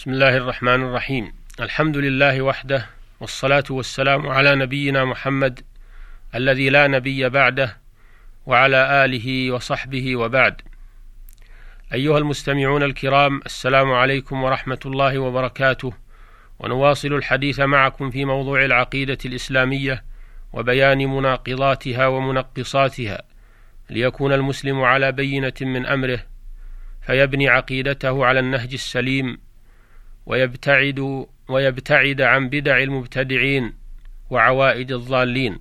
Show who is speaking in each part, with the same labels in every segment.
Speaker 1: بسم الله الرحمن الرحيم. الحمد لله وحده والصلاة والسلام على نبينا محمد الذي لا نبي بعده وعلى آله وصحبه وبعد. أيها المستمعون الكرام السلام عليكم ورحمة الله وبركاته. ونواصل الحديث معكم في موضوع العقيدة الإسلامية وبيان مناقضاتها ومنقصاتها. ليكون المسلم على بينة من أمره فيبني عقيدته على النهج السليم ويبتعد ويبتعد عن بدع المبتدعين وعوائد الضالين.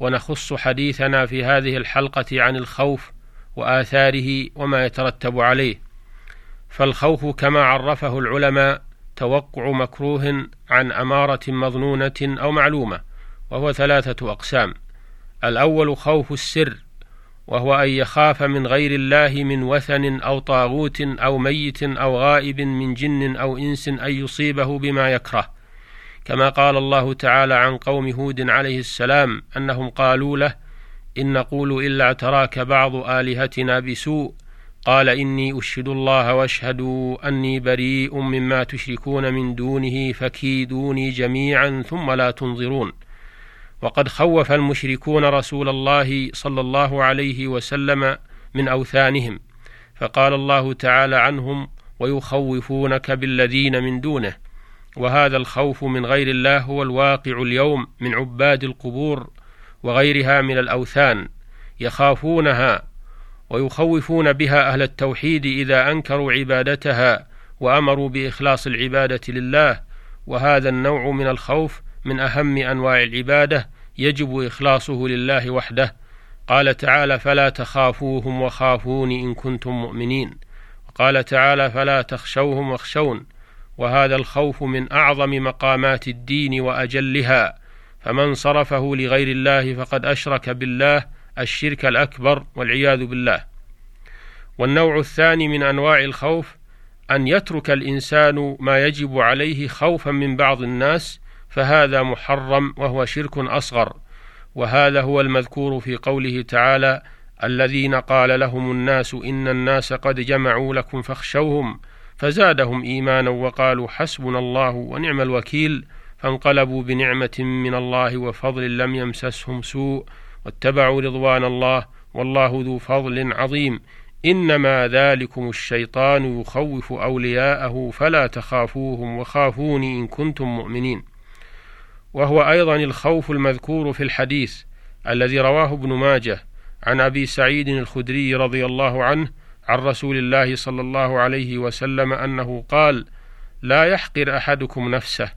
Speaker 1: ونخص حديثنا في هذه الحلقة عن الخوف وآثاره وما يترتب عليه. فالخوف كما عرفه العلماء توقع مكروه عن أمارة مظنونة أو معلومة وهو ثلاثة أقسام. الأول خوف السر وهو أن يخاف من غير الله من وثن أو طاغوت أو ميت أو غائب من جن أو إنس أن يصيبه بما يكره. كما قال الله تعالى عن قوم هود عليه السلام أنهم قالوا له إن نقول إلا اعتراك بعض آلهتنا بسوء. قال إني أشهد الله واشهدوا أني بريء مما تشركون من دونه فكيدوني جميعا ثم لا تنظرون. وقد خوف المشركون رسول الله صلى الله عليه وسلم من أوثانهم فقال الله تعالى عنهم ويخوفونك بالذين من دونه وهذا الخوف من غير الله هو الواقع اليوم من عباد القبور وغيرها من الأوثان يخافونها ويخوفون بها أهل التوحيد إذا أنكروا عبادتها وأمروا بإخلاص العبادة لله وهذا النوع من الخوف من أهم أنواع العبادة يجب إخلاصه لله وحده. قال تعالى فلا تخافوهم وخافوني إن كنتم مؤمنين وقال تعالى فلا تخشوهم واخشون وهذا الخوف من أعظم مقامات الدين وأجلها. فمن صرفه لغير الله فقد أشرك بالله الشرك الأكبر والعياذ بالله. والنوع الثاني من أنواع الخوف أن يترك الإنسان ما يجب عليه خوفا من بعض الناس فهذا محرم وهو شرك أصغر وهذا هو المذكور في قوله تعالى الذين قال لهم الناس إن الناس قد جمعوا لكم فاخشوهم فزادهم إيمانا وقالوا حسبنا الله ونعم الوكيل فانقلبوا بنعمة من الله وفضل لم يمسسهم سوء واتبعوا رضوان الله والله ذو فضل عظيم. إنما ذلكم الشيطان يخوف أولياءه فلا تخافوهم وخافوني إن كنتم مؤمنين. وهو أيضا الخوف المذكور في الحديث الذي رواه ابن ماجه عن أبي سعيد الخدري رضي الله عنه عن رسول الله صلى الله عليه وسلم أنه قال لا يحقر أحدكم نفسه.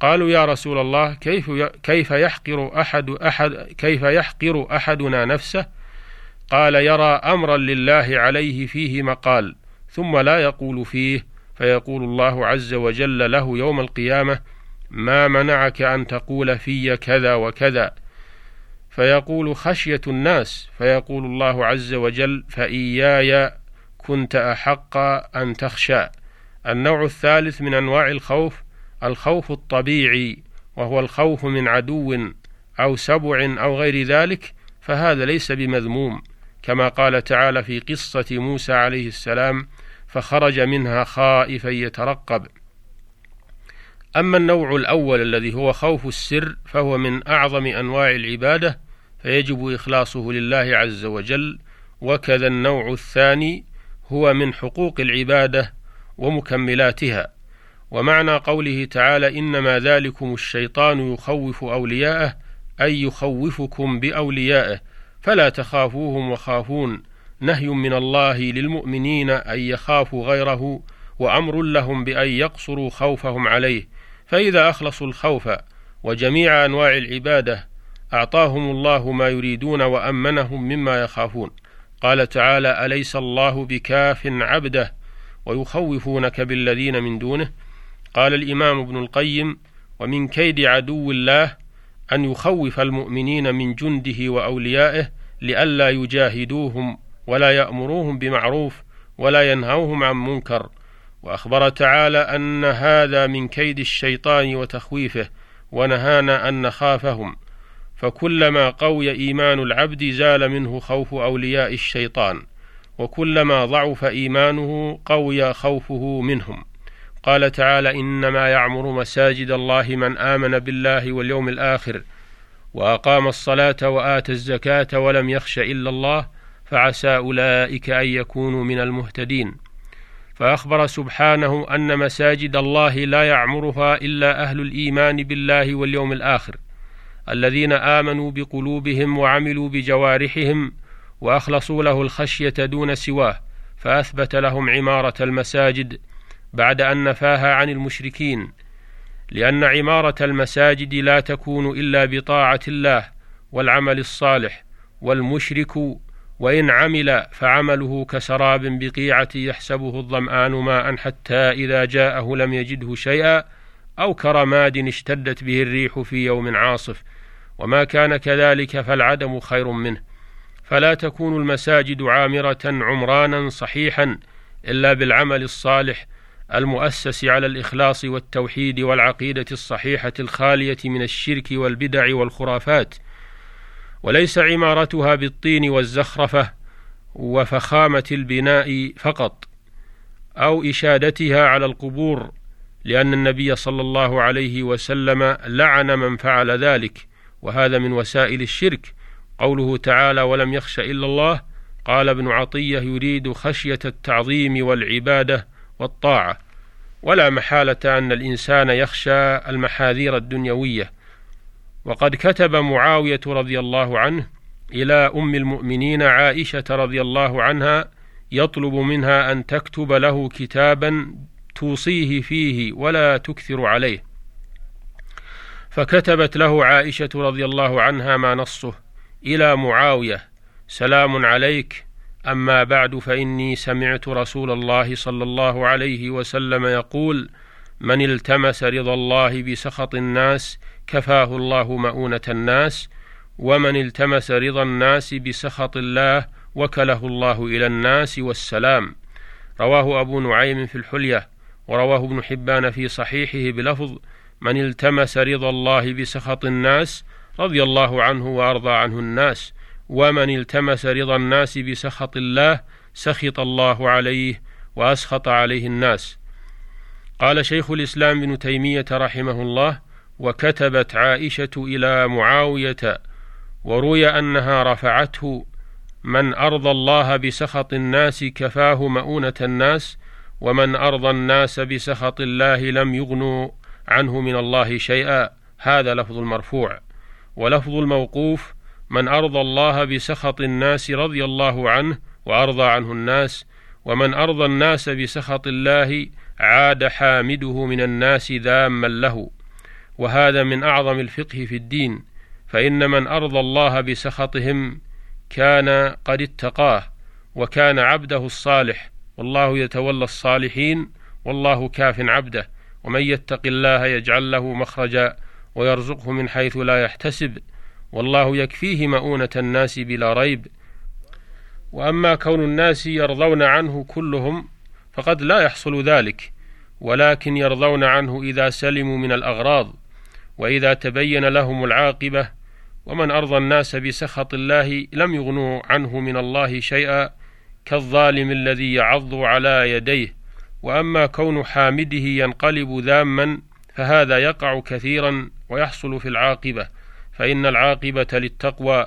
Speaker 1: قالوا يا رسول الله كيف كيف يحقر أحد أحد كيف يحقر أحدنا نفسه؟ قال يرى أمرا لله عليه فيه مقال ثم لا يقول فيه فيقول الله عز وجل له يوم القيامة ما منعك أن تقول في كذا وكذا؟ فيقول خشية الناس فيقول الله عز وجل فإياي كنت أحق أن تخشى. النوع الثالث من أنواع الخوف الخوف الطبيعي وهو الخوف من عدو أو سبع أو غير ذلك فهذا ليس بمذموم. كما قال تعالى في قصة موسى عليه السلام فخرج منها خائفا يترقب. أما النوع الأول الذي هو خوف السر فهو من أعظم أنواع العبادة فيجب إخلاصه لله عز وجل. وكذا النوع الثاني هو من حقوق العبادة ومكملاتها. ومعنى قوله تعالى إنما ذلكم الشيطان يخوف أولياءه أي يخوفكم بأوليائه فلا تخافوهم وخافون. نهي من الله للمؤمنين أن يخافوا غيره وأمر لهم بأن يقصروا خوفهم عليه. فإذا أخلصوا الخوف وجميع أنواع العبادة أعطاهم الله ما يريدون وأمنهم مما يخافون. قال تعالى أليس الله بكاف عبده ويخوفونك بالذين من دونه؟ قال الإمام ابن القيم ومن كيد عدو الله أن يخوف المؤمنين من جنده وأوليائه لئلا يجاهدوهم ولا يأمروهم بمعروف ولا ينهوهم عن منكر. وأخبر تعالى أن هذا من كيد الشيطان وتخويفه ونهانا أن نخافهم. فكلما قوي إيمان العبد زال منه خوف أولياء الشيطان وكلما ضعف إيمانه قوي خوفه منهم. قال تعالى إنما يعمر مساجد الله من آمن بالله واليوم الآخر وأقام الصلاة وآتى الزكاة ولم يخش إلا الله فعسى أولئك أن يكونوا من المهتدين. فأخبر سبحانه أن مساجد الله لا يعمرها إلا أهل الإيمان بالله واليوم الآخر الذين آمنوا بقلوبهم وعملوا بجوارحهم وأخلصوا له الخشية دون سواه فأثبت لهم عمارة المساجد بعد أن نفاها عن المشركين لأن عمارة المساجد لا تكون إلا بطاعة الله والعمل الصالح والمشرك وإن عمل فعمله كسراب بقيعة يحسبه الظمآن ماء حتى إذا جاءه لم يجده شيئا أو كرماد اشتدت به الريح في يوم عاصف. وما كان كذلك فالعدم خير منه. فلا تكون المساجد عامرة عمرانا صحيحا إلا بالعمل الصالح المؤسس على الإخلاص والتوحيد والعقيدة الصحيحة الخالية من الشرك والبدع والخرافات. وليس عمارتها بالطين والزخرفة وفخامة البناء فقط أو إشادتها على القبور لأن النبي صلى الله عليه وسلم لعن من فعل ذلك وهذا من وسائل الشرك. قوله تعالى ولم يخش إلا الله قال ابن عطية يريد خشية التعظيم والعبادة والطاعة ولا محالة أن الإنسان يخشى المحاذير الدنيوية وقد كتب معاوية رضي الله عنه إلى أم المؤمنين عائشة رضي الله عنها يطلب منها أن تكتب له كتابا توصيه فيه ولا تكثر عليه. فكتبت له عائشة رضي الله عنها ما نصه إلى معاوية سلام عليك أما بعد فإني سمعت رسول الله صلى الله عليه وسلم يقول من التمس رضا الله بسخط الناس كفاه الله مؤونة الناس ومن التمس رضا الناس بسخط الله وكله الله إلى الناس والسلام. رواه أبو نعيم في الحلية ورواه ابن حبان في صحيحه بلفظ من التمس رضا الله بسخط الناس رضي الله عنه وأرضى عنه الناس ومن التمس رضا الناس بسخط الله سخط الله عليه وأسخط عليه الناس. قال شيخ الإسلام ابن تيمية رحمه الله وكتبت عائشة إلى معاوية وروي أنها رفعته من ارضى الله بسخط الناس كفاه مؤونة الناس ومن ارضى الناس بسخط الله لم يغنوا عنه من الله شيئا هذا لفظ المرفوع. ولفظ الموقوف من ارضى الله بسخط الناس رضي الله عنه وأرضى عنه الناس ومن أرضى الناس بسخط الله عاد حامده من الناس ذاما له. وهذا من أعظم الفقه في الدين فإن من أرضى الله بسخطهم كان قد اتقاه وكان عبده الصالح. والله يتولى الصالحين والله كاف عبده. ومن يتق الله يجعل له مخرجا ويرزقه من حيث لا يحتسب. والله يكفيه مؤونة الناس بلا ريب. وأما كون الناس يرضون عنه كلهم فقد لا يحصل ذلك ولكن يرضون عنه إذا سلموا من الأغراض وإذا تبين لهم العاقبة ومن أرضى الناس بسخط الله لم يغنوا عنه من الله شيئا كالظالم الذي يعض على يديه. وأما كون حامده ينقلب ذاما فهذا يقع كثيرا ويحصل في العاقبة فإن العاقبة للتقوى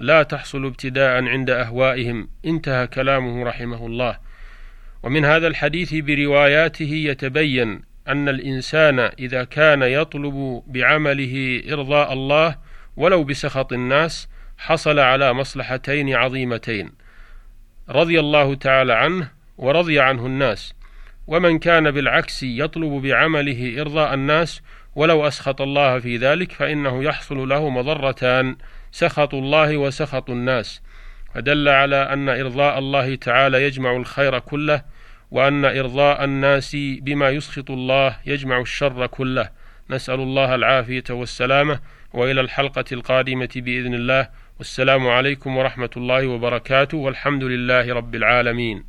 Speaker 1: لا تحصل ابتداء عند أهوائهم. انتهى كلامه رحمه الله. ومن هذا الحديث برواياته يتبين أن الإنسان إذا كان يطلب بعمله إرضاء الله ولو بسخط الناس حصل على مصلحتين عظيمتين. رضي الله تعالى عنه ورضي عنه الناس. ومن كان بالعكس يطلب بعمله إرضاء الناس ولو أسخط الله في ذلك فإنه يحصل له مضرتان. سخط الله وسخط الناس فدل على أن إرضاء الله تعالى يجمع الخير كله وأن إرضاء الناس بما يسخط الله يجمع الشر كله. نسأل الله العافية والسلامة وإلى الحلقة القادمة بإذن الله. والسلام عليكم ورحمة الله وبركاته والحمد لله رب العالمين.